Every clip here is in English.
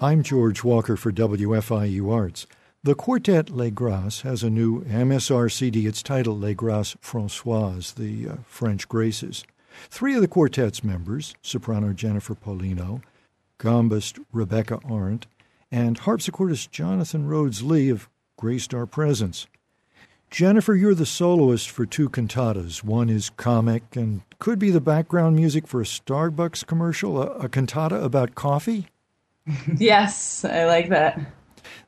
I'm George Walker for WFIU Arts. The quartet Les Grâces has a new MSR CD. It's titled Les Grâces Françoises, the uh, French Graces. Three of the quartet's members, soprano Jennifer Paulino, gambist Rebecca Arndt, and harpsichordist Jonathan Rhodes Lee have graced our presence. Jennifer, you're the soloist for two cantatas. One is comic and could be the background music for a Starbucks commercial, a, a cantata about coffee. Yes, I like that.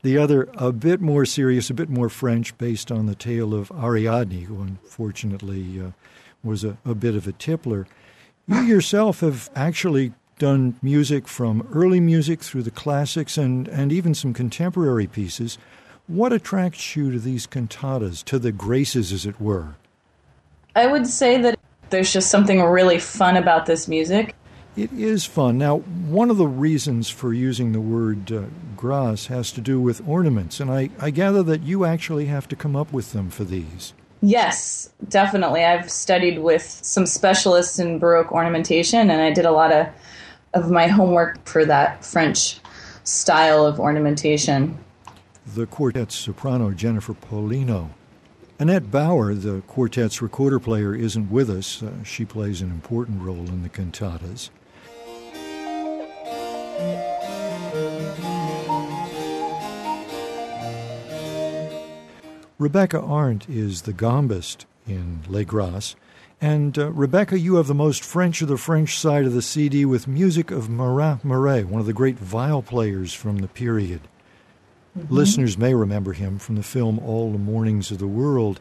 The other, a bit more serious, a bit more French, based on the tale of Ariadne, who unfortunately uh, was a, a bit of a tippler. You yourself have actually done music from early music through the classics and, and even some contemporary pieces. What attracts you to these cantatas, to the graces, as it were? I would say that there's just something really fun about this music. It is fun. Now, one of the reasons for using the word uh, grâce has to do with ornaments, and I, I gather that you actually have to come up with them for these. Yes, definitely. I've studied with some specialists in Baroque ornamentation, and I did a lot of, of my homework for that French style of ornamentation. The quartet's soprano, Jennifer Paulino. Annette Bauer, the quartet's recorder player, isn't with us. Uh, she plays an important role in the cantatas. Rebecca Arndt is the gambist in Les Grâces. And uh, Rebecca, you have the most French of the French side of the CD with music of Marin Marais, one of the great viol players from the period. Mm-hmm. Listeners may remember him from the film All the Mornings of the World.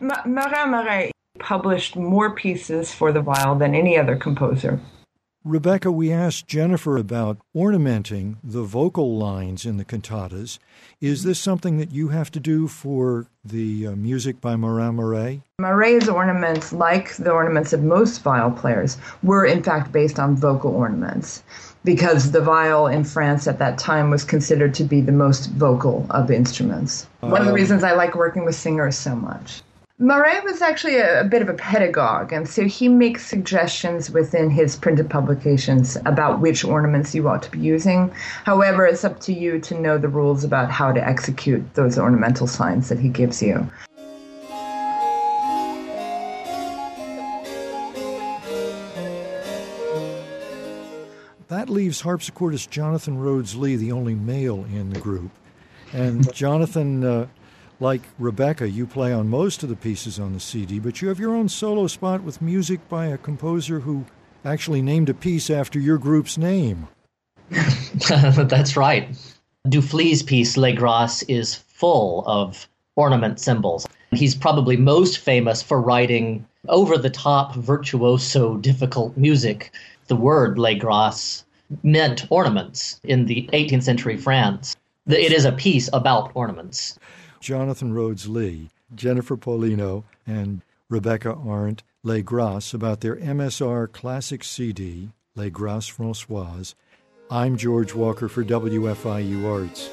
Marin Marais published more pieces for the viol than any other composer. Rebecca, we asked Jennifer about ornamenting the vocal lines in the cantatas. Is this something that you have to do for the uh, music by Marin Marais? Marais' ornaments, like the ornaments of most viol players, were in fact based on vocal ornaments because the viol in France at that time was considered to be the most vocal of instruments. One of the uh, reasons I like working with singers so much. Marais was actually a, a, bit of a pedagogue, and so he makes suggestions within his printed publications about which ornaments you ought to be using. However, it's up to you to know the rules about how to execute those ornamental signs that he gives you. That leaves harpsichordist Jonathan Rhodes Lee the only male in the group. And Jonathan. Uh, like Rebecca, you play on most of the pieces on the CD, but you have your own solo spot with music by a composer who actually named a piece after your group's name. That's right. Duphly's piece, Les Grâces, is full of ornament symbols. He's probably most famous for writing over the top, virtuoso, difficult music. The word Les Grâces meant ornaments in the 18th century France. It is a piece about ornaments. Jonathan Rhodes Lee, Jennifer Paulino, and Rebecca Arndt Les Grâces about their MSR classic CD, Les Grâces Françoises. I'm George Walker for WFIU Arts.